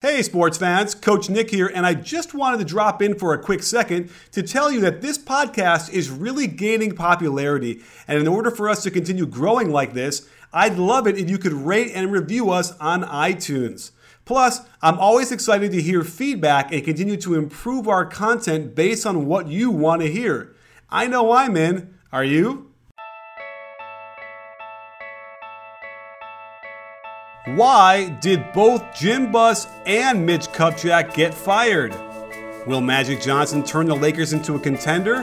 Hey, sports fans, Coach Nick here, and I just wanted to drop in for a quick second to tell you that this podcast is really gaining popularity. And in order for us to continue growing like this, I'd love it if you could rate and review us on iTunes. Plus, I'm always excited to hear feedback and continue to improve our content based on what you want to hear. I know I'm in. Are you? Why did both Jim Buss and Mitch Kupchak get fired? Will Magic Johnson turn the Lakers into a contender?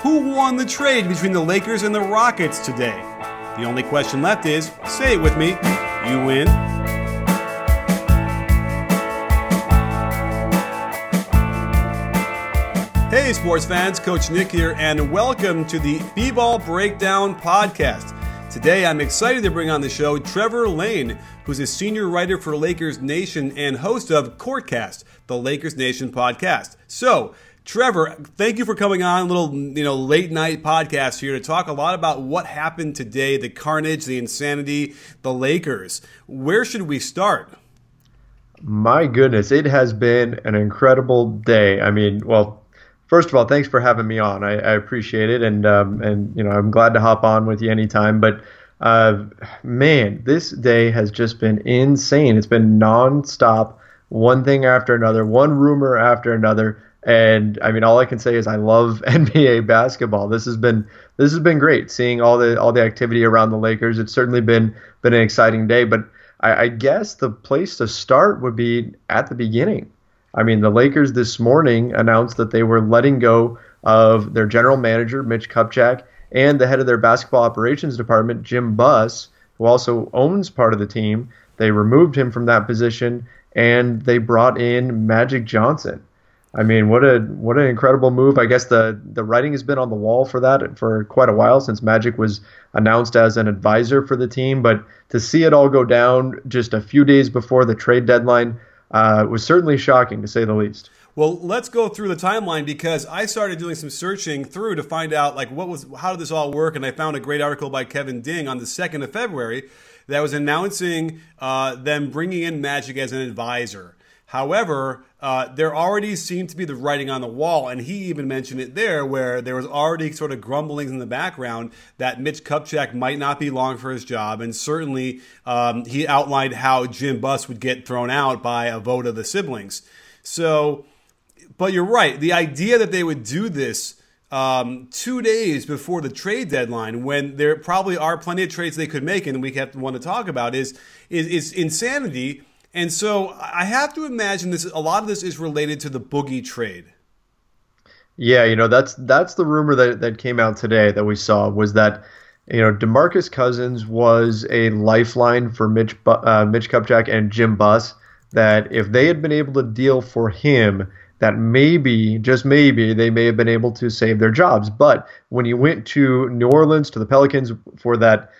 Who won the trade between the Lakers and the Rockets today? The only question left is say it with me you win. Hey, sports fans, Coach Nick here, and welcome to the B Ball Breakdown Podcast. Today, I'm excited to bring on the show Trevor Lane, who's a senior writer for Lakers Nation and host of Courtcast, the Lakers Nation podcast. So, Trevor, thank you for coming on. A little, you know, late night podcast here to talk a lot about what happened today, the carnage, the insanity, the Lakers. Where should we start? My goodness, it has been an incredible day. I mean, well, first of all, thanks for having me on. I, I appreciate it, and um, and you know I'm glad to hop on with you anytime. But uh, man, this day has just been insane. It's been nonstop, one thing after another, one rumor after another. And I mean, all I can say is I love NBA basketball. This has been this has been great seeing all the all the activity around the Lakers. It's certainly been been an exciting day. But I, I guess the place to start would be at the beginning. I mean, the Lakers this morning announced that they were letting go of their general manager, Mitch Kupchak, and the head of their basketball operations department, Jim Buss, who also owns part of the team. They removed him from that position and they brought in Magic Johnson. I mean, what a what an incredible move! I guess the the writing has been on the wall for that for quite a while since Magic was announced as an advisor for the team. But to see it all go down just a few days before the trade deadline, uh, was certainly shocking to say the least. Well, let's go through the timeline because I started doing some searching through to find out like what was how did this all work, and I found a great article by Kevin Ding on the second of February that was announcing uh, them bringing in Magic as an advisor. However, uh, there already seemed to be the writing on the wall, and he even mentioned it there, where there was already sort of grumblings in the background that Mitch Kupchak might not be long for his job, and certainly um, he outlined how Jim Buss would get thrown out by a vote of the siblings. So, but you're right. The idea that they would do this um, two days before the trade deadline, when there probably are plenty of trades they could make, and we have one to talk about, is is, is insanity and so I have to imagine this. A lot of this is related to the Boogie trade. Yeah, you know that's that's the rumor that that came out today that we saw was that you know Demarcus Cousins was a lifeline for Mitch uh, Mitch Kupchak and Jim Buss. That if they had been able to deal for him, that maybe just maybe they may have been able to save their jobs. But when he went to New Orleans to the Pelicans for that,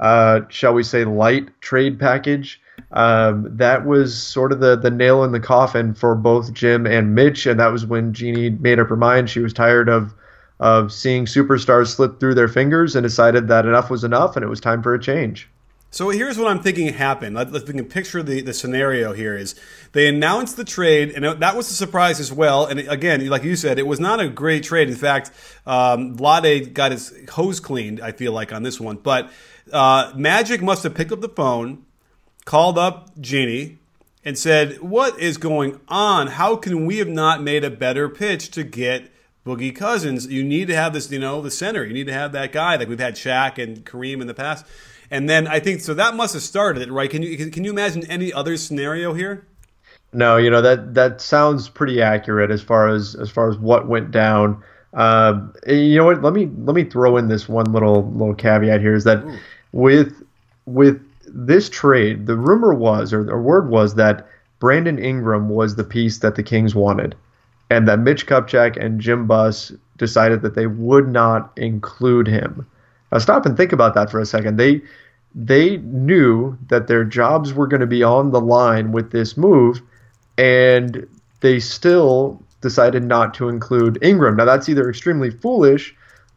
uh, shall we say, light trade package um, that was sort of the the nail in the coffin for both Jim and Mitch, and that was when Jeanie made up her mind. She was tired of of seeing superstars slip through their fingers and decided that enough was enough, and it was time for a change. So here's what I'm thinking happened. Let, us we can picture the, the scenario here is they announced the trade, and that was a surprise as well. And again, like you said, it was not a great trade. In fact, um, Vlade got his hose cleaned. I feel like on this one, but uh, Magic must have picked up the phone called up Jeanie and said, What is going on? How can we have not made a better pitch to get Boogie Cousins? You need to have this, you know, the center. You need to have that guy. Like we've had Shaq and Kareem in the past. And then I think so that must have started it, right? Can you can you imagine any other scenario here? No, you know that that sounds pretty accurate as far as as far as what went down. Uh, you know what? Let me let me throw in this one little little caveat here is that Ooh. with with this trade, the rumor was, or the word was that Brandon Ingram was the piece that the Kings wanted, and that Mitch Kupchak and Jim Buss decided that they would not include him. Now stop and think about that for a second. They they knew that their jobs were going to be on the line with this move, and they still decided not to include Ingram. Now that's either extremely foolish,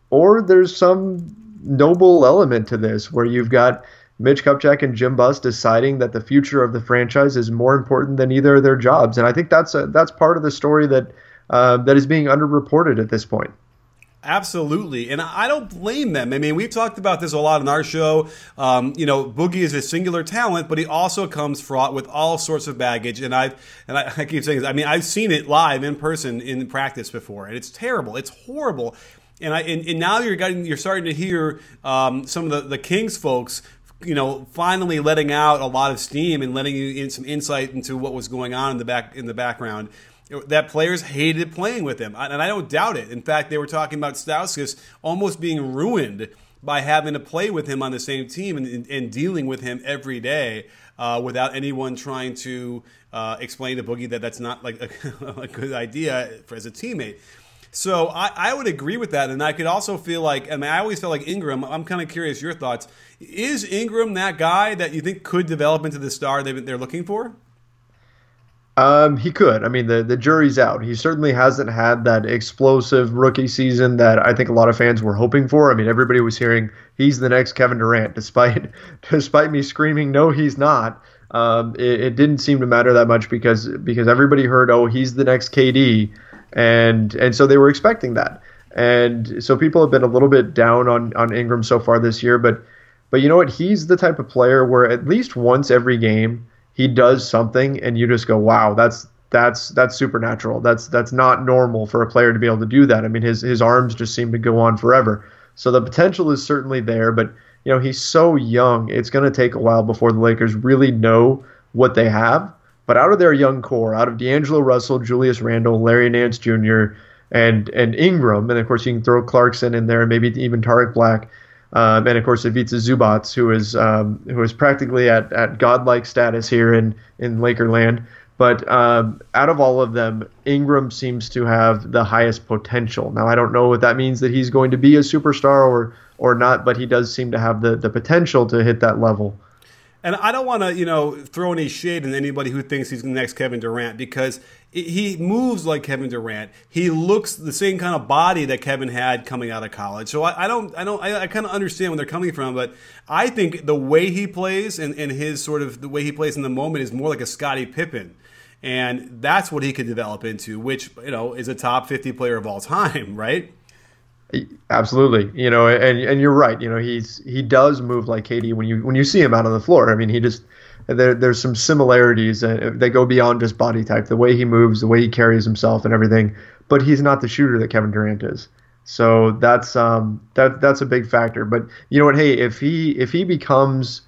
or there's some noble element to this where you've got Mitch Kupchak and Jim Buss deciding that the future of the franchise is more important than either of their jobs, and I think that's a, that's part of the story that uh, that is being underreported at this point. Absolutely, and I don't blame them. I mean, we've talked about this a lot on our show. Um, you know, Boogie is a singular talent, but he also comes fraught with all sorts of baggage. And I've and I, I keep saying this. I mean, I've seen it live in person in practice before, and it's terrible. It's horrible. And I and, and now you're getting you're starting to hear um, some of the, the Kings folks you know, finally letting out a lot of steam and letting you in some insight into what was going on in the back in the background. That players hated playing with him, and I don't doubt it. In fact, they were talking about Stauskas almost being ruined by having to play with him on the same team and, and dealing with him every day uh, without anyone trying to uh, explain to Boogie that that's not like a, a good idea as a teammate. So I, I, would agree with that, and I could also feel like, I mean, I always felt like Ingram. I'm kind of curious your thoughts. Is Ingram that guy that you think could develop into the star they're looking for? Um, he could. I mean, the the jury's out. He certainly hasn't had that explosive rookie season that I think a lot of fans were hoping for. I mean, everybody was hearing he's the next Kevin Durant, despite despite me screaming no, he's not. Um, it, it didn't seem to matter that much because because everybody heard oh he's the next KD and and so they were expecting that. And so people have been a little bit down on on Ingram so far this year, but but you know what? He's the type of player where at least once every game he does something, and you just go, "Wow, that's that's that's supernatural. That's that's not normal for a player to be able to do that." I mean, his his arms just seem to go on forever. So the potential is certainly there, but you know he's so young. It's going to take a while before the Lakers really know what they have. But out of their young core, out of D'Angelo Russell, Julius Randle, Larry Nance Jr., and and Ingram, and of course you can throw Clarkson in there, maybe even Tarik Black, um, and of course Ivica Zubac, who is um, who is practically at, at godlike status here in in Lakerland. But um, out of all of them, Ingram seems to have the highest potential. Now I don't know if that means that he's going to be a superstar or or not, but he does seem to have the the potential to hit that level. And I don't want to, you know, throw any shade in anybody who thinks he's the next Kevin Durant because he moves like Kevin Durant. He looks the same kind of body that Kevin had coming out of college. So I, I don't, I don't, I, I kind of understand where they're coming from. But I think the way he plays and, and his sort of the way he plays in the moment is more like a Scottie Pippen. And that's what he could develop into, which, you know, is a top 50 player of all time, right? Absolutely, you know, and and you're right. You know, he's he does move like KD when you when you see him out on the floor. I mean, he just there there's some similarities that go beyond just body type, the way he moves, the way he carries himself, and everything. But he's not the shooter that Kevin Durant is. So that's um that that's a big factor. But you know what? Hey, if he if he becomes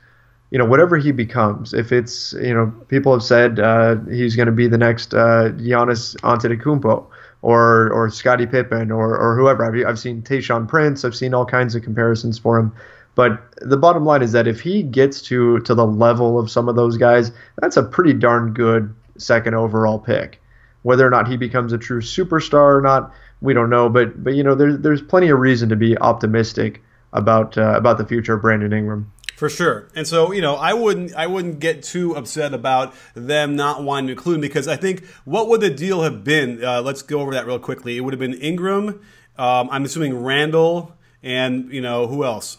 you know whatever he becomes, if it's you know people have said uh, he's going to be the next uh, Giannis Antetokounmpo or or Scottie Pippen or or whoever. I've, I've seen Tayshaun Prince. I've seen all kinds of comparisons for him. But the bottom line is that if he gets to to the level of some of those guys, that's a pretty darn good second overall pick. Whether or not he becomes a true superstar or not, we don't know. But but you know, there's there's plenty of reason to be optimistic about uh, about the future of Brandon Ingram. For sure. And so, you know, I wouldn't I wouldn't get too upset about them not wanting to include him because I think what would the deal have been? Uh, let's go over that real quickly. It would have been Ingram, um, I'm assuming Randle, and you know who else?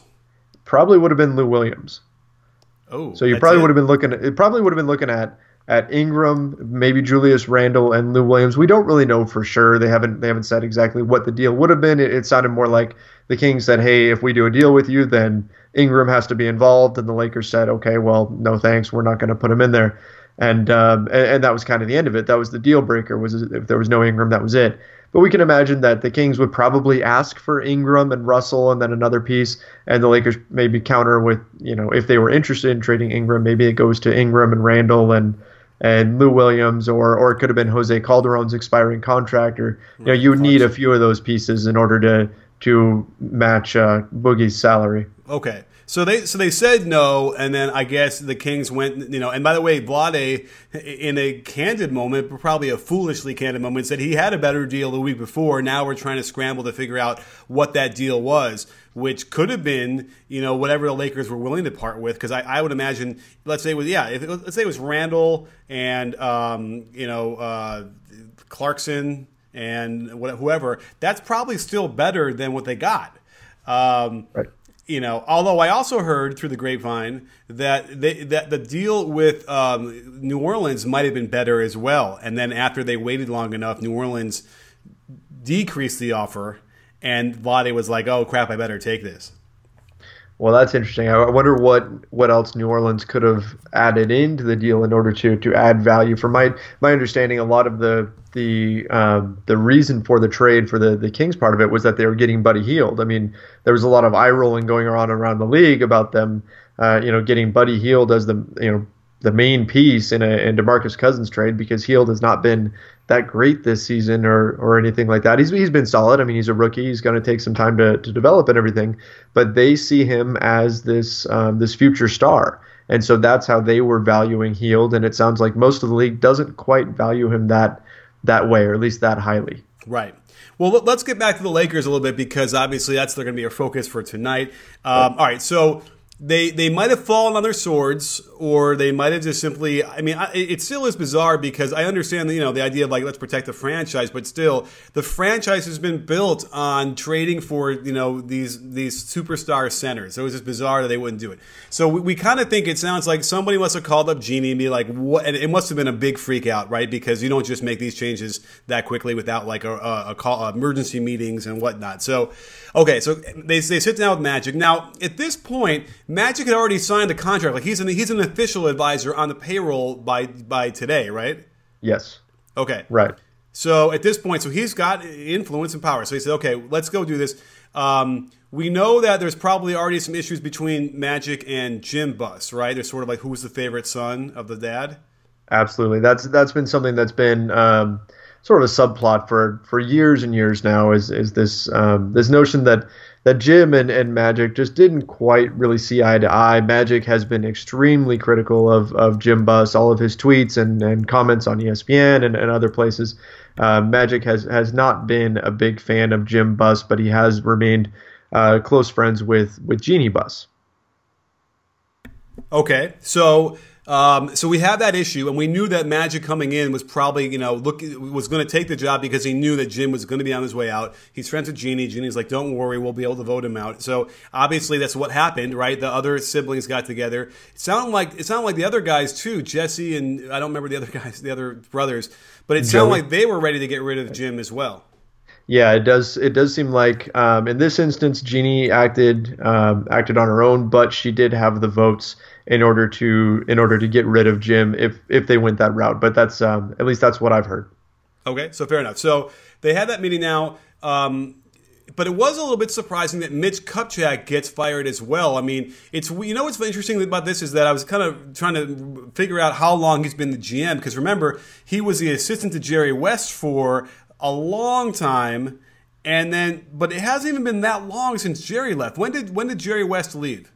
Probably would have been Lou Williams. Oh, so you probably it? would have been looking. At, it probably would have been looking at at Ingram, maybe Julius Randle and Lou Williams. We don't really know for sure. They haven't they haven't said exactly what the deal would have been. It, it sounded more like the Kings said, "Hey, if we do a deal with you, then." Ingram has to be involved, and the Lakers said, okay, well, no thanks, we're not going to put him in there, and, um, and, and that was kind of the end of it. That was the deal breaker. Was if there was no Ingram, that was it. But we can imagine that the Kings would probably ask for Ingram and Russell and then another piece, and the Lakers maybe counter with, you know, if they were interested in trading Ingram, maybe it goes to Ingram and Randle and and Lou Williams, or or it could have been Jose Calderon's expiring contract, or you know, you would need a few of those pieces in order to to match uh, Boogie's salary. Okay. So they so they said no, and then I guess the Kings went, you know. And by the way, Vlade, in a candid moment, probably a foolishly candid moment, said he had a better deal the week before. Now we're trying to scramble to figure out what that deal was, which could have been, you know, whatever the Lakers were willing to part with. Because I, I, would imagine, let's say it was yeah, if it, let's say it was Randle and um, you know uh, Clarkson and whoever. That's probably still better than what they got. Um, right you know, although I also heard through the grapevine that they, that the deal with um, New Orleans might have been better as well, and then after they waited long enough, New Orleans decreased the offer, and Vlade was like, "Oh crap, I better take this." Well, that's interesting. I wonder what what else New Orleans could have added into the deal in order to to add value. From my my understanding, a lot of the the um, the reason for the trade for the the Kings part of it was that they were getting Buddy Hield. I mean, there was a lot of eye rolling going on around the league about them, uh, you know, getting Buddy Hield as the you know the main piece in a in Demarcus Cousins trade because Hield has not been that great this season or or anything like that. He's he's been solid. I mean, he's a rookie. He's going to take some time to, to develop and everything. But they see him as this um, this future star, and so that's how they were valuing Hield. And it sounds like most of the league doesn't quite value him that that way, or at least that highly. Right. Well, let's get back to the Lakers a little bit because obviously that's they're going to be our focus for tonight. Um, all right, so they they might have fallen on their swords or they might have just simply i mean it still is bizarre because i understand you know the idea of like let's protect the franchise but still the franchise has been built on trading for you know these these superstar centers. So it was just bizarre that they wouldn't do it. So we, we kind of think it sounds like somebody must have called up Jeanie and be like what and it must have been a big freak out right? Because you don't just make these changes that quickly without like a, a, a call uh, emergency meetings and whatnot. So okay so they, they sit down with magic. Now at this point Magic had already signed a contract. Like he's an he's an official advisor on the payroll by by today, right? Yes. Okay. Right. So at this point, so he's got influence and power. So he said, "Okay, let's go do this." Um, we know that there's probably already some issues between Magic and Jim Buss, right? There's sort of like who's the favorite son of the dad. Absolutely. That's that's been something that's been um, sort of a subplot for for years and years now. Is is this um, this notion that that Jim and, and Magic just didn't quite really see eye to eye. Magic has been extremely critical of, of Jim Buss, all of his tweets and, and comments on ESPN and, and other places. Uh, Magic has, has not been a big fan of Jim Buss, but he has remained uh, close friends with, with Jeanie Buss. Okay, so um, so we have that issue, and we knew that Magic coming in was probably, you know, look was going to take the job because he knew that Jim was going to be on his way out. He's friends with Jeanie. Jeanie's like, "Don't worry, we'll be able to vote him out." So obviously, that's what happened, right? The other siblings got together. It sounded like it sounded like the other guys too, Jesse and I don't remember the other guys, the other brothers, but it sounded like they were ready to get rid of Jim as well. Yeah, it does. It does seem like um, in this instance, Jeanie acted um, acted on her own, but she did have the votes in order to in order to get rid of Jim if if they went that route. But that's um, at least that's what I've heard. Okay, so fair enough. So they had that meeting now. Um, but it was a little bit surprising that Mitch Kupchak gets fired as well. I mean, it's you know what's interesting about this is that I was kind of trying to figure out how long he's been the GM because remember he was the assistant to Jerry West for a long time, and then but it hasn't even been that long since Jerry left. When did when did Jerry West leave?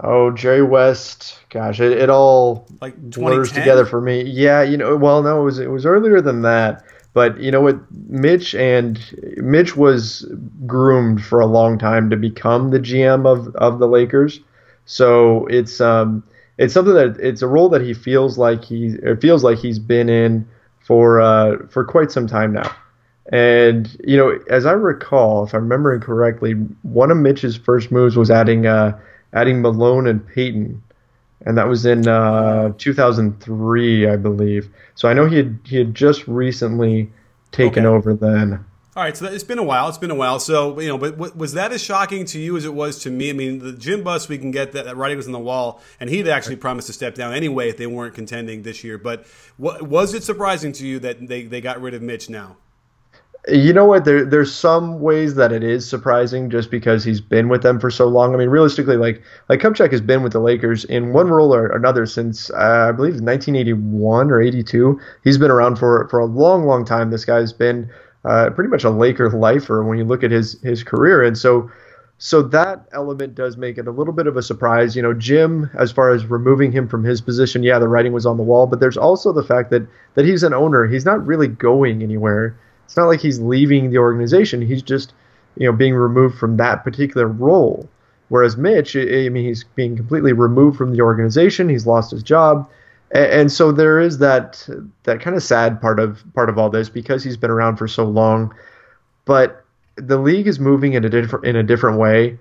Oh, Jerry West. Gosh, it, it all like blurs together for me. Yeah, you know, well, no, it was it was earlier than that. But you know what, Mitch and Mitch was groomed for a long time to become the GM of of the Lakers. So it's um it's something that it's a role that he feels like he it feels like he's been in for uh for quite some time now. And you know, as I recall, if I'm remembering correctly, one of Mitch's first moves was adding uh adding Malone and Payton, and that was in uh, 2003, I believe. So I know he had he had just recently taken okay. over then. All right, so it's been a while. It's been a while. So you know, but was that as shocking to you as it was to me? I mean, the Jim Buss, we can get that, that writing was on the wall, and he'd actually promised to step down anyway if they weren't contending this year. But what, was it surprising to you that they, they got rid of Mitch now? You know what? There, there's some ways that it is surprising just because he's been with them for so long. I mean, realistically, like like Kupchak has been with the Lakers in one role or another since uh, I believe 1981 or 82. He's been around for for a long, long time. This guy's been uh, pretty much a Laker lifer when you look at his his career, and so so that element does make it a little bit of a surprise. You know, Jim, as far as removing him from his position, yeah, the writing was on the wall, but there's also the fact that that he's an owner. He's not really going anywhere. It's not like he's leaving the organization. He's just, you know, being removed from that particular role. Whereas Mitch, I mean, he's being completely removed from the organization. He's lost his job, and, so there is that that kind of sad part of part of all this because he's been around for so long. But the league is moving in a different in a different way,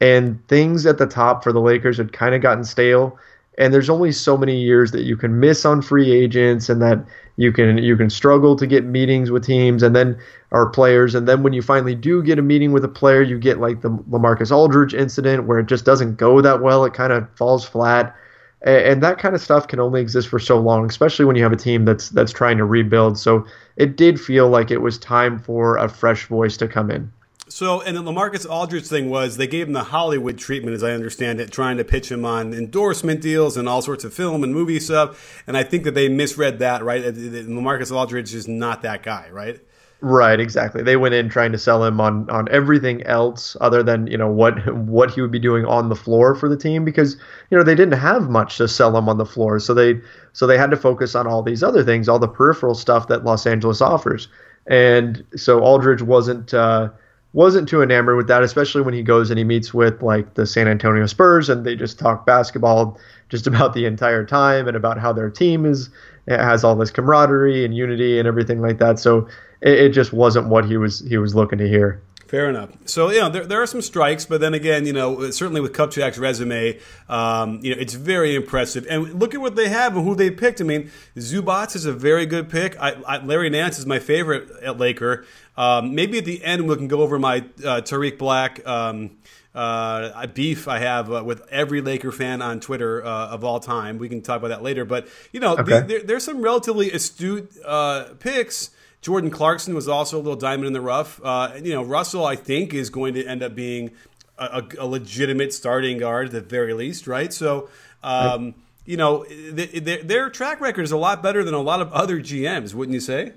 and things at the top for the Lakers had kind of gotten stale. And there's only so many years that you can miss on free agents, and that you can you can struggle to get meetings with teams, and then our players, and then when you finally do get a meeting with a player, you get like the LaMarcus Aldridge incident where it just doesn't go that well. It kind of falls flat and that kind of stuff can only exist for so long, especially when you have a team that's that's trying to rebuild. So it did feel like it was time for a fresh voice to come in. So, and the LaMarcus Aldridge thing was they gave him the Hollywood treatment, as I understand it, trying to pitch him on endorsement deals and all sorts of film and movie stuff. And I think that they misread that, right? LaMarcus Aldridge is not that guy, right? Right, exactly. They went in trying to sell him on on everything else other than you know what what he would be doing on the floor for the team because you know they didn't have much to sell him on the floor, so they so they had to focus on all these other things, all the peripheral stuff that Los Angeles offers, and so Aldridge wasn't. Uh, wasn't too enamored with that, especially when he goes and he meets with like the San Antonio Spurs and they just talk basketball just about the entire time and about how their team is has all this camaraderie and unity and everything like that. So it, it just wasn't what he was he was looking to hear. Fair enough. So you know there, there are some strikes, but then again, you know certainly with Kupchak's resume, um, you know it's very impressive. And look at what they have and who they picked. I mean, Zubac is a very good pick. I, I, Larry Nance is my favorite at Laker. Um, maybe at the end we can go over my uh, Tarik Black. Um, uh, beef I have uh, with every Laker fan on Twitter uh, of all time. We can talk about that later. But you know, okay. there, there's some relatively astute uh, picks Jordan Clarkson was also a little diamond in the rough. Uh, you know, Russell, I think, is going to end up being a, a, legitimate starting guard at the very least, right? So, um, you know, th- th- their track record is a lot better than a lot of other GMs, wouldn't you say?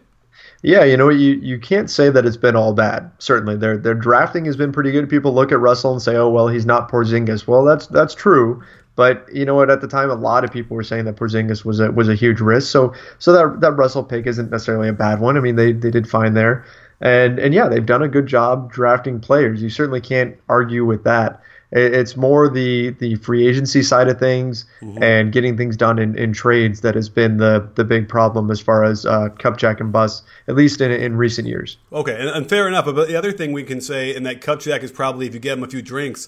Yeah, you know, you, you can't say that it's been all bad. Certainly, their their drafting has been pretty good. People look at Russell and say, "Oh, well, he's not Porzingis." Well, that's that's true. But you know what? At the time, a lot of people were saying that Porzingis was a was a huge risk. So so that that Russell pick isn't necessarily a bad one. I mean, they they did fine there, and and yeah, they've done a good job drafting players. You certainly can't argue with that. It's more the the free agency side of things mm-hmm. and getting things done in, in trades that has been the the big problem as far as uh, Kupchak and Buss, at least in in recent years. Okay, and, and fair enough. But the other thing we can say, and that Kupchak is probably if you get him a few drinks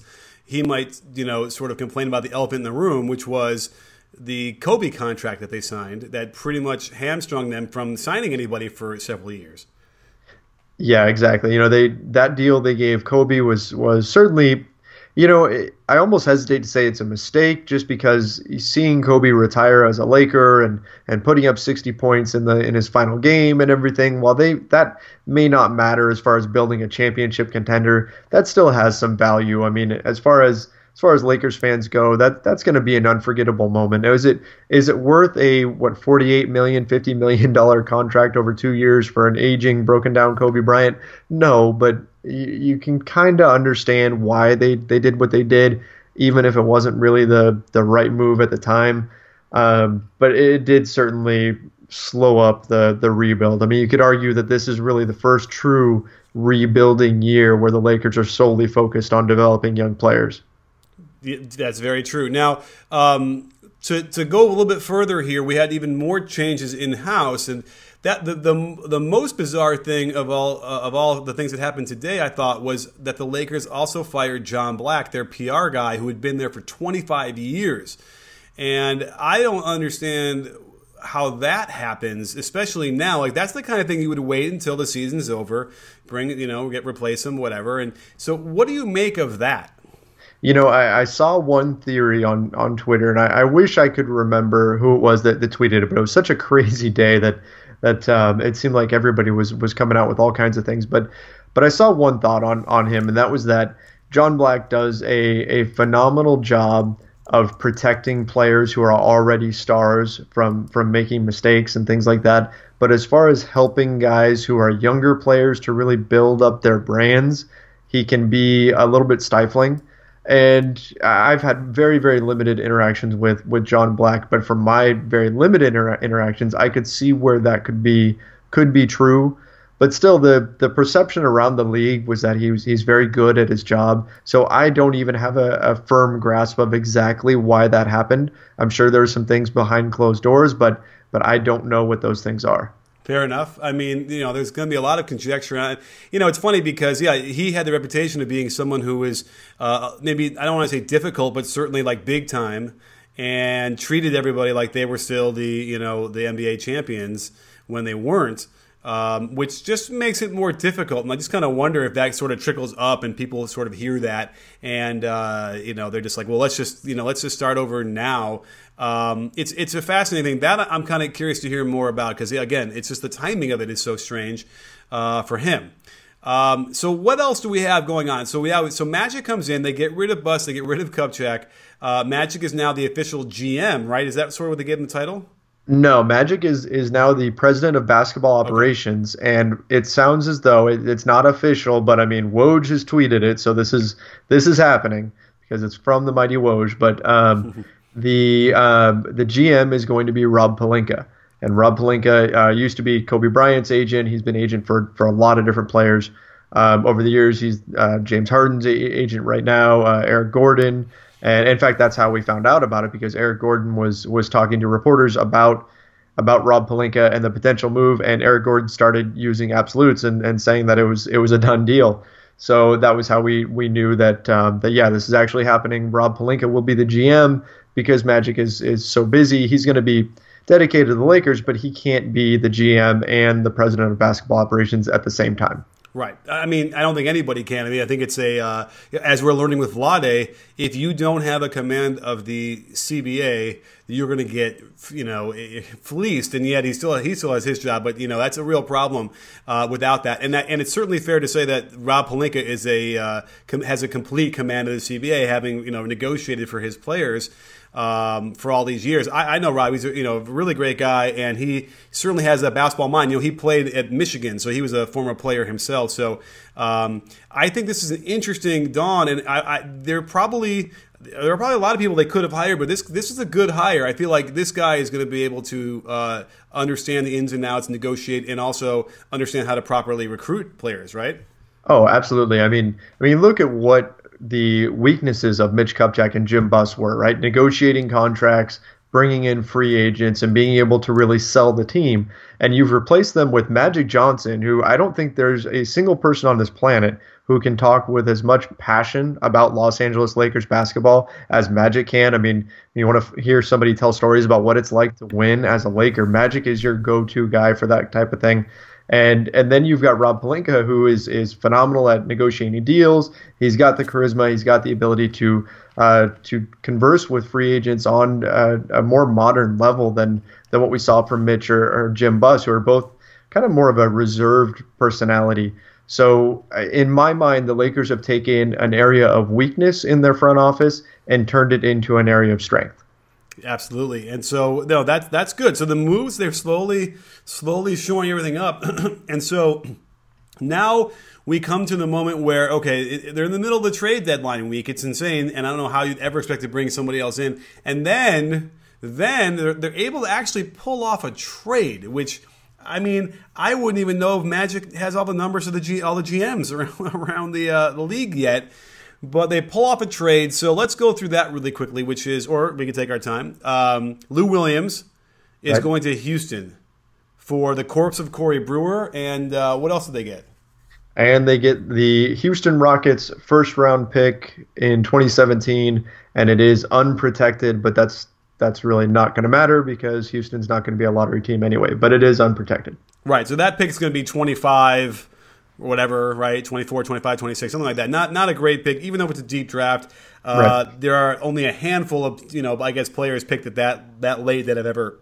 he might, you know, sort of complain about the elephant in the room, which was the Kobe contract that they signed that pretty much hamstrung them from signing anybody for several years. Yeah, exactly. You know, they that deal they gave Kobe was was certainly you know, I almost hesitate to say it's a mistake just because seeing Kobe retire as a Laker and and putting up 60 points in the in his final game and everything, while they that may not matter as far as building a championship contender, that still has some value. I mean, as far as as far as Lakers fans go, that that's going to be an unforgettable moment. Now, is it is it worth a what 48 million, 50 million dollar contract over 2 years for an aging broken down Kobe Bryant? No, but you, you can kind of understand why they they did what they did even if it wasn't really the the right move at the time. Um, but it did certainly slow up the the rebuild. I mean, you could argue that this is really the first true rebuilding year where the Lakers are solely focused on developing young players. That's very true. Now, um, to to go a little bit further here, we had even more changes in house, and that the, the the most bizarre thing of all uh, of all the things that happened today, I thought, was that the Lakers also fired John Black, their PR guy, who had been there for 25 years, and I don't understand how that happens, especially now. Like that's the kind of thing you would wait until the season's over, bring you know, get replace him, whatever. And so, what do you make of that? You know, I, I, saw one theory on, on Twitter, and I, I, wish I could remember who it was that, that tweeted it, but it was such a crazy day that that um, it seemed like everybody was was coming out with all kinds of things. But but I saw one thought on on him, and that was that John Black does a a phenomenal job of protecting players who are already stars from from making mistakes and things like that. But as far as helping guys who are younger players to really build up their brands, he can be a little bit stifling. And I've had very, very limited interactions with, with John Black, but from my very limited inter- interactions, I could see where that could be could be true. But still, the the perception around the league was that he was he's very good at his job. So I don't even have a, a firm grasp of exactly why that happened. I'm sure there's some things behind closed doors, but but I don't know what those things are. Fair enough. I mean, you know, there's going to be a lot of conjecture on it. You know, it's funny because, yeah, he had the reputation of being someone who was uh, maybe, I don't want to say difficult, but certainly like big time and treated everybody like they were still the, you know, the NBA champions when they weren't um, which just makes it more difficult. And I just kind of wonder if that sort of trickles up and people sort of hear that and uh, you know they're just like, well, let's just you know let's just start over now. Um, it's it's a fascinating thing that I'm kind of curious to hear more about because again, it's just the timing of it is so strange uh, for him. Um, so what else do we have going on? So we have so Magic comes in, they get rid of Buss, they get rid of Kupchak. Uh, Magic is now the official GM, right? Is that sort of what they gave him the title? No, Magic is is now the president of basketball operations, okay. and it sounds as though it, it's not official, but I mean Woj has tweeted it, so this is this is happening because it's from the mighty Woj. But um, the um, the GM is going to be Rob Pelinka. and Rob Pelinka uh, used to be Kobe Bryant's agent. He's been agent for for a lot of different players um, over the years. He's uh, James Harden's a- agent right now. Uh, Eric Gordon. And in fact, that's how we found out about it because Eric Gordon was was talking to reporters about about Rob Pelinka and the potential move, and Eric Gordon started using absolutes and, and saying that it was it was a done deal. So that was how we we knew that um, that yeah, this is actually happening. Rob Pelinka will be the GM because Magic is is so busy. He's going to be dedicated to the Lakers, but he can't be the GM and the president of basketball operations at the same time. Right. I mean, I don't think anybody can. I mean, I think it's a, uh, as we're learning with Vlade, if you don't have a command of the CBA, you're going to get, you know, fleeced. And yet he still he still has his job, but you know that's a real problem uh, without that. And that and it's certainly fair to say that Rob Pelinka is a uh, com- has a complete command of the CBA, having you know negotiated for his players um, for all these years. I, I, know Rob; he's a, you know a really great guy, and he certainly has a basketball mind. You know, he played at Michigan, so he was a former player himself. So um, I think this is an interesting dawn, and I, I, there probably there are probably a lot of people they could have hired, but this this is a good hire. I feel like this guy is going to be able to uh, understand the ins and outs, negotiate, and also understand how to properly recruit players. Right? Oh, absolutely. I mean, I mean, look at what the weaknesses of Mitch Kupchak and Jim Buss were, right? Negotiating contracts, bringing in free agents, and being able to really sell the team. And you've replaced them with Magic Johnson, who I don't think there's a single person on this planet who can talk with as much passion about Los Angeles Lakers basketball as Magic can. I mean, you want to hear somebody tell stories about what it's like to win as a Laker. Magic is your go-to guy for that type of thing. And and then you've got Rob Pelinka, who is is phenomenal at negotiating deals. He's got the charisma. He's got the ability to uh, to converse with free agents on a, a, more modern level than than what we saw from Mitch or, or Jim Buss, who are both kind of more of a reserved personality. So, uh, in my mind, the Lakers have taken an area of weakness in their front office and turned it into an area of strength. Absolutely, and so no, that's that's good. So the moves they're slowly, slowly showing everything up, and so now we come to the moment where okay, they're in the middle of the trade deadline week. It's insane, and I don't know how you'd ever expect to bring somebody else in, and then then they're, they're able to actually pull off a trade, which. I mean, I wouldn't even know if Magic has all the numbers of the G, all the GMs around, around the uh, the league yet but they pull off a trade. So let's go through that really quickly, which is, or we can take our time. Um, Lou Williams is right. going to Houston for the corpse of Corey Brewer. And uh, what else did they get? And they get the Houston Rockets first round pick in 2017, and it is unprotected, but that's that's really not going to matter because Houston's not going to be a lottery team anyway. But it is unprotected. Right. So that pick is going to be 25 or whatever, right? 24, 25, 26, something like that. Not not a great pick, even though it's a deep draft. Uh, right. There are only a handful of, you know, I guess players picked at that that late that have ever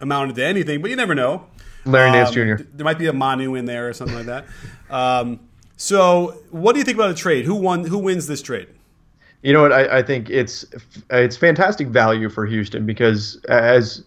amounted to anything, but you never know. Larry um, Nance Jr. There might be a Manu in there or something like that. Um, so, what do you think about the trade? Who won? Who wins this trade? You know what? I, I think it's it's fantastic value for Houston because as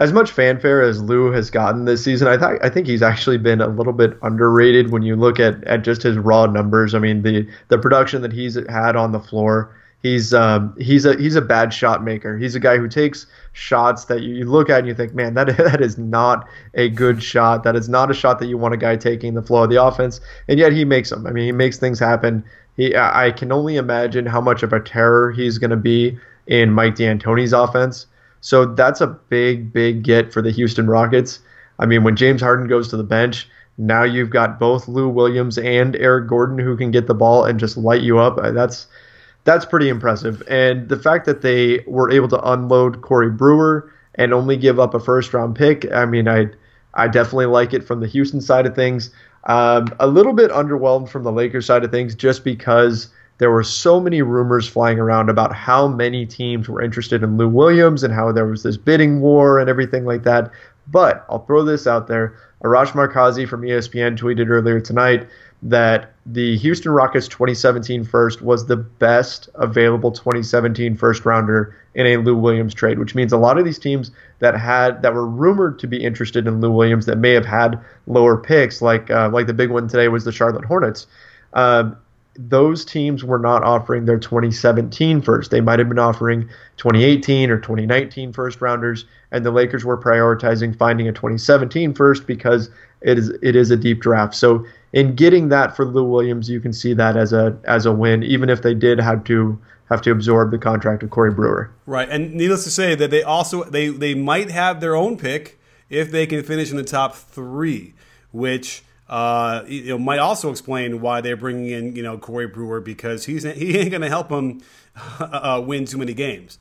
as much fanfare as Lou has gotten this season, I I think he's actually been a little bit underrated when you look at, at just his raw numbers. I mean, the the production that he's had on the floor. He's um, he's a he's a bad shot maker. He's a guy who takes shots that you, you look at and you think, man, that that is not a good shot. That is not a shot that you want a guy taking the flow of the offense. And yet he makes them. I mean, he makes things happen. He I can only imagine how much of a terror he's going to be in Mike D'Antoni's offense. So that's a big, big get for the Houston Rockets. I mean, when James Harden goes to the bench, now you've got both Lou Williams and Eric Gordon who can get the ball and just light you up. Uh, that's that's pretty impressive. And the fact that they were able to unload Corey Brewer and only give up a first round pick, I mean, I I definitely like it from the Houston side of things. Um, a little bit underwhelmed from the Lakers side of things just because there were so many rumors flying around about how many teams were interested in Lou Williams and how there was this bidding war and everything like that. But I'll throw this out there. Arash Markazi from ESPN tweeted earlier tonight that the Houston Rockets 2017 first was the best available 2017 first rounder in a Lou Williams trade, which means a lot of these teams that had that were rumored to be interested in Lou Williams that may have had lower picks, like uh, like the big one today was the Charlotte Hornets. Um, those teams were not offering their 2017 first. They might have been offering 2018 or 2019 first rounders, and the Lakers were prioritizing finding a 2017 first because it is it is a deep draft. So in getting that for Lou Williams, you can see that as a as a win, even if they did have to have to absorb the contract of Corey Brewer. Right, and needless to say that they also they they might have their own pick if they can finish in the top three, which uh, you know, might also explain why they're bringing in you know Corey Brewer because he's he ain't going to help them uh, win too many games.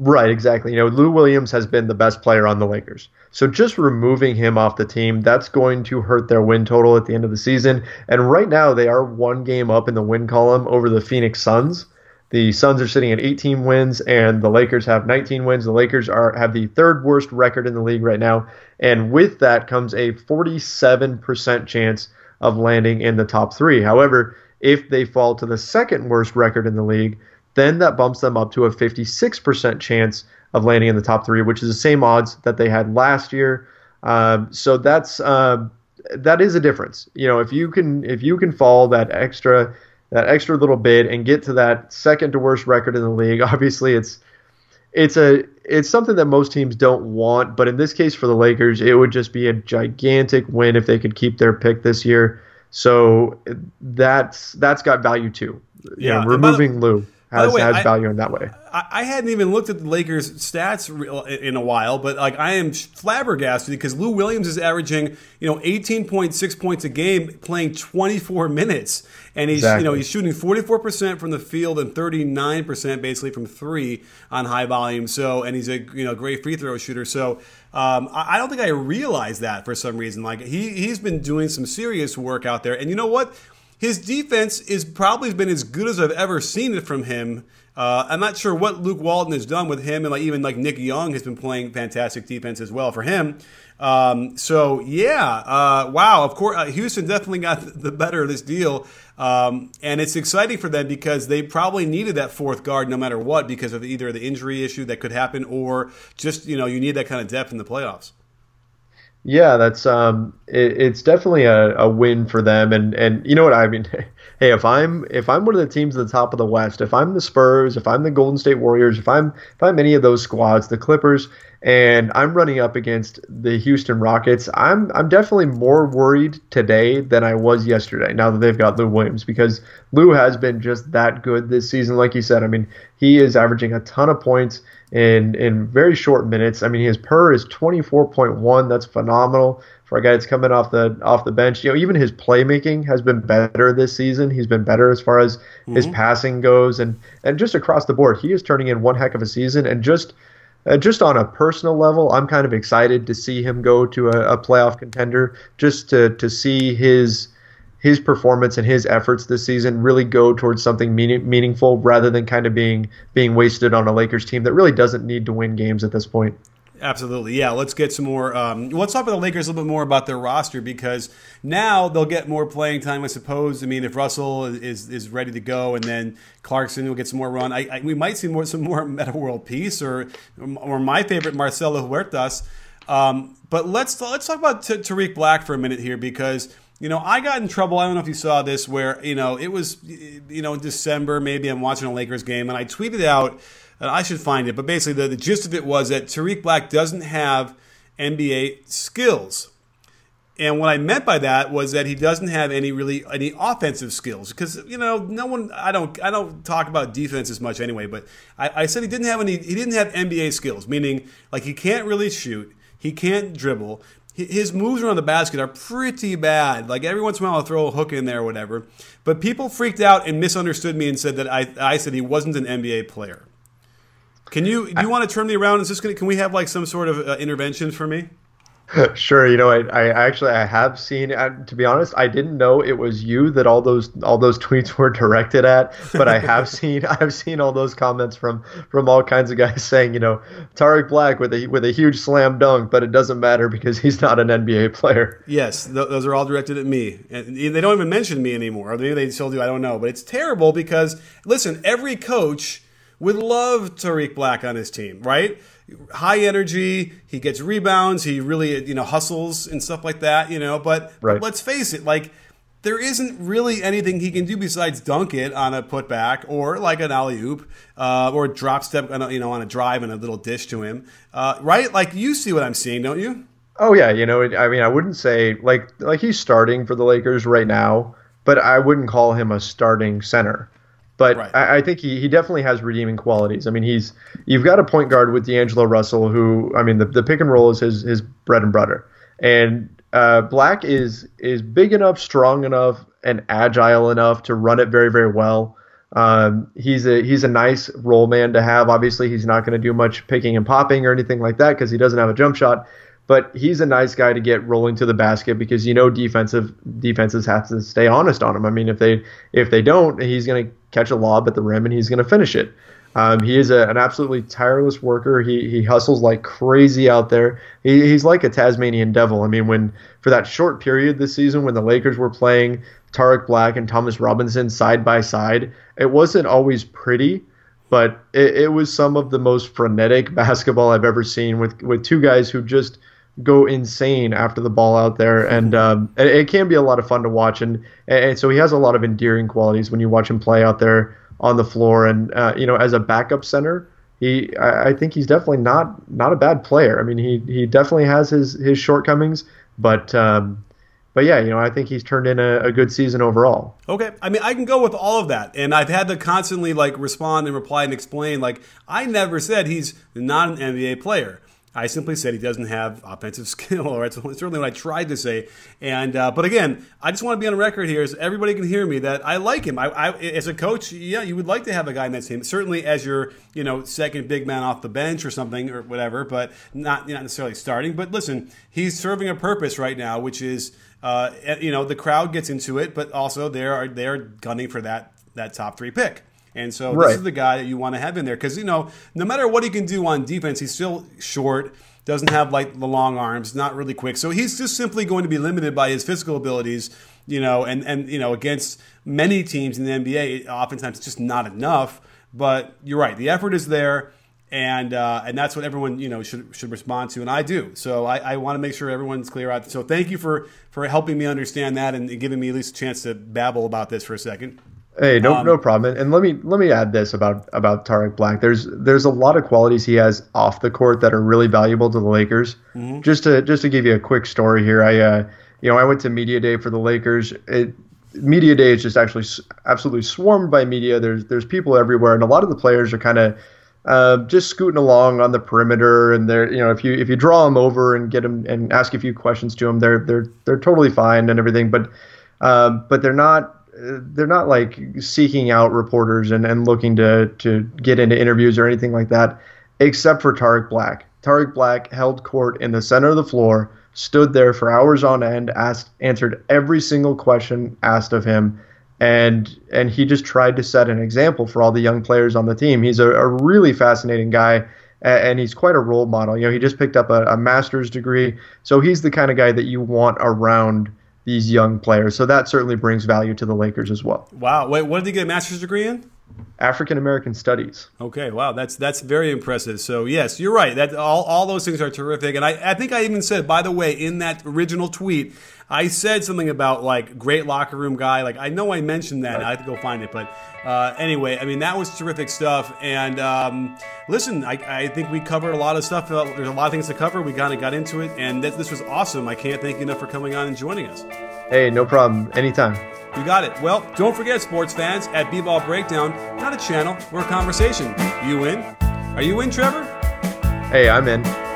Right, exactly. You know, Lou Williams has been the best player on the Lakers. So just removing him off the team, that's going to hurt their win total at the end of the season. And right now, they are one game up in the win column over the Phoenix Suns. The Suns are sitting at 18 wins, and the Lakers have 19 wins. The Lakers are have the third worst record in the league right now, and with that comes a 47% chance of landing in the top three. However, if they fall to the second worst record in the league, then that bumps them up to a 56% chance of landing in the top three, which is the same odds that they had last year. Um, so that's uh, that is a difference. You know, if you can if you can fall that extra that extra little bit and get to that second to worst record in the league. Obviously, it's it's a it's something that most teams don't want, but in this case for the Lakers, it would just be a gigantic win if they could keep their pick this year. So that's that's got value too. Yeah, you know, removing the, Lou has, way, has I, value in that way. I hadn't even looked at the Lakers' stats in a while, but like I am flabbergasted because Lou Williams is averaging you know 18.6 points a game, playing 24 minutes, and he's exactly. you know he's shooting 44 percent from the field and 39 percent basically from three on high volume. So and he's a you know great free throw shooter. So um, I don't think I realized that for some reason. Like he he's been doing some serious work out there, and you know what? His defense is probably been as good as I've ever seen it from him. Uh, I'm not sure what Luke Walton has done with him, and like even like Nick Young has been playing fantastic defense as well for him. Um, so yeah, uh, wow. Of course, uh, Houston definitely got the better of this deal, um, and it's exciting for them because they probably needed that fourth guard no matter what because of either the injury issue that could happen or just you know you need that kind of depth in the playoffs. Yeah, that's um, it, it's definitely a, a win for them, and and you know what I mean. hey, if I'm if I'm one of the teams at the top of the West, if I'm the Spurs, if I'm the Golden State Warriors, if I'm if I'm any of those squads, the Clippers, and I'm running up against the Houston Rockets, I'm I'm definitely more worried today than I was yesterday. Now that they've got Lou Williams, because Lou has been just that good this season. Like you said, I mean, he is averaging a ton of points in in very short minutes. I mean, his per is 24.1. That's phenomenal for a guy that's coming off the off the bench. You know, even his playmaking has been better this season. He's been better as far as mm-hmm. his passing goes, and and just across the board, he is turning in one heck of a season. And just uh, just on a personal level, I'm kind of excited to see him go to a, a playoff contender, just to to see his his performance and his efforts this season really go towards something meaning, meaningful rather than kind of being being wasted on a Lakers team that really doesn't need to win games at this point. Absolutely, yeah. Let's get some more. Um, let's talk about the Lakers a little bit more about their roster because now they'll get more playing time, I suppose. I mean, if Russell is is ready to go, and then Clarkson will get some more run, I, I, we might see more some more Metta World Peace or or my favorite Marcelo Huertas Um, but let's let's talk about T- Tarik Black for a minute here because you know I got in trouble. I don't know if you saw this where you know it was you know December maybe I'm watching a Lakers game and I tweeted out I should find it, but basically the, the gist of it was that Tarik Black doesn't have NBA skills. And what I meant by that was that he doesn't have any really any offensive skills because you know no one I don't I don't talk about defense as much anyway. But I, I said he didn't have any he didn't have NBA skills, meaning like he can't really shoot, he can't dribble. His moves around the basket are pretty bad. Like every once in a while, I'll throw a hook in there or whatever. But people freaked out and misunderstood me and said that I, I said he wasn't an NBA player. Can you do you want to turn me around? Is this gonna, can we have like some sort of uh, intervention for me? Sure. You know, I, I actually I have seen. Uh, to be honest, I didn't know it was you that all those all those tweets were directed at. But I have seen I've seen all those comments from from all kinds of guys saying, you know, Tarik Black with a with a huge slam dunk, but it doesn't matter because he's not an NBA player. Yes, th- those are all directed at me, and they don't even mention me anymore. Maybe they still do. I don't know. But it's terrible because listen, every coach would love Tarik Black on his team, right? High energy, he gets rebounds, he really you know hustles and stuff like that, you know. But, right. but let's face it, like there isn't really anything he can do besides dunk it on a putback or like an alley oop uh, or drop step, on a, you know, on a drive and a little dish to him, uh, right? Like you see what I'm seeing, don't you? Oh yeah, you know, I mean, I wouldn't say like like he's starting for the Lakers right now, but I wouldn't call him a starting center. But right. I, I, think he, he definitely has redeeming qualities. I mean, he's you've got a point guard with D'Angelo Russell, who I mean, the, the pick and roll is his his bread and butter, and uh, Black is is big enough, strong enough, and agile enough to run it very very well. Um, he's a he's a nice role man to have. Obviously, he's not going to do much picking and popping or anything like that because he doesn't have a jump shot but he's a nice guy to get rolling to the basket because you know defensive defenses have to stay honest on him. I mean, if they if they don't, he's going to catch a lob at the rim and he's going to finish it. Um, he is a, an absolutely tireless worker. He he hustles like crazy out there. He, he's like a Tasmanian devil. I mean, when for that short period this season when the Lakers were playing Tarik Black and Thomas Robinson side by side, it wasn't always pretty but it, it, was some of the most frenetic basketball I've ever seen with with two guys who just go insane after the ball out there, and um, it, it, can be a lot of fun to watch. And, and so he has a lot of endearing qualities when you watch him play out there on the floor. And uh, you know, as a backup center, he I, I, think he's definitely not not a bad player. I mean, he he definitely has his his shortcomings, but. Um, but yeah, you know, I think he's turned in a, a, good season overall. Okay, I mean, I can go with all of that, and I've had to constantly like respond and reply and explain. Like, I never said he's not an NBA player. I simply said he doesn't have offensive skill, or it's certainly what I tried to say. And uh, but again, I just want to be on record here, so everybody can hear me that I like him. I, I, as a coach, yeah, you would like to have a guy in that team, certainly as your you know second big man off the bench or something or whatever, but not not necessarily starting. But listen, he's serving a purpose right now, which is uh, you know the crowd gets into it, but also they are they are gunning for that that top three pick. And so right. this is the guy that you want to have in there because you know no matter what he can do on defense, he's still short, doesn't have like the long arms, not really quick. So he's just simply going to be limited by his physical abilities, you know, and and you know against many teams in the NBA, oftentimes it's just not enough. But you're right, the effort is there. And uh, and that's what everyone you know should should respond to, and I do. So I, I want to make sure everyone's clear out. So thank you for for helping me understand that and giving me at least a chance to babble about this for a second. Hey, no, um, no problem. And let me let me add this about about Tarik Black. There's there's a lot of qualities he has off the court that are really valuable to the Lakers. Mm-hmm. Just to just to give you a quick story here, I uh, you know I went to media day for the Lakers. It, media day is just actually absolutely swarmed by media. There's there's people everywhere, and a lot of the players are kind of uh, just scooting along on the perimeter. And they're you know if you if you draw them over and get them and ask a few questions to them, they're they're they're totally fine and everything. But um, but they're not they're not like seeking out reporters and, and looking to to get into interviews or anything like that, except for Tarik Black. Tarik Black held court in the center of the floor, stood there for hours on end, asked answered every single question asked of him, and and he just tried to set an example for all the young players on the team. He's a, a really fascinating guy. And he's quite a role model. You know, he just picked up a, a master's degree, so he's the kind of guy that you want around these young players. So that certainly brings value to the Lakers as well. Wow. Wait, what did he get a master's degree in? African American Studies. Okay, wow, that's that's very impressive. So yes, you're right. That all, all those things are terrific. And I, I think I even said, by the way, in that original tweet, I said something about like great locker room guy. Like I know I mentioned that. Right. I have to go find it, but uh, anyway, I mean that was terrific stuff. And um, listen, I, I, think we covered a lot of stuff. There's a lot of things to cover. We kind of got into it, and th- this was awesome. I can't thank you enough for coming on and joining us. Hey, no problem. Anytime. You got it. Well, don't forget, sports fans, at B-Ball Breakdown, not a channel, we're a conversation. You in? Are you in, Trevor? Hey, I'm in.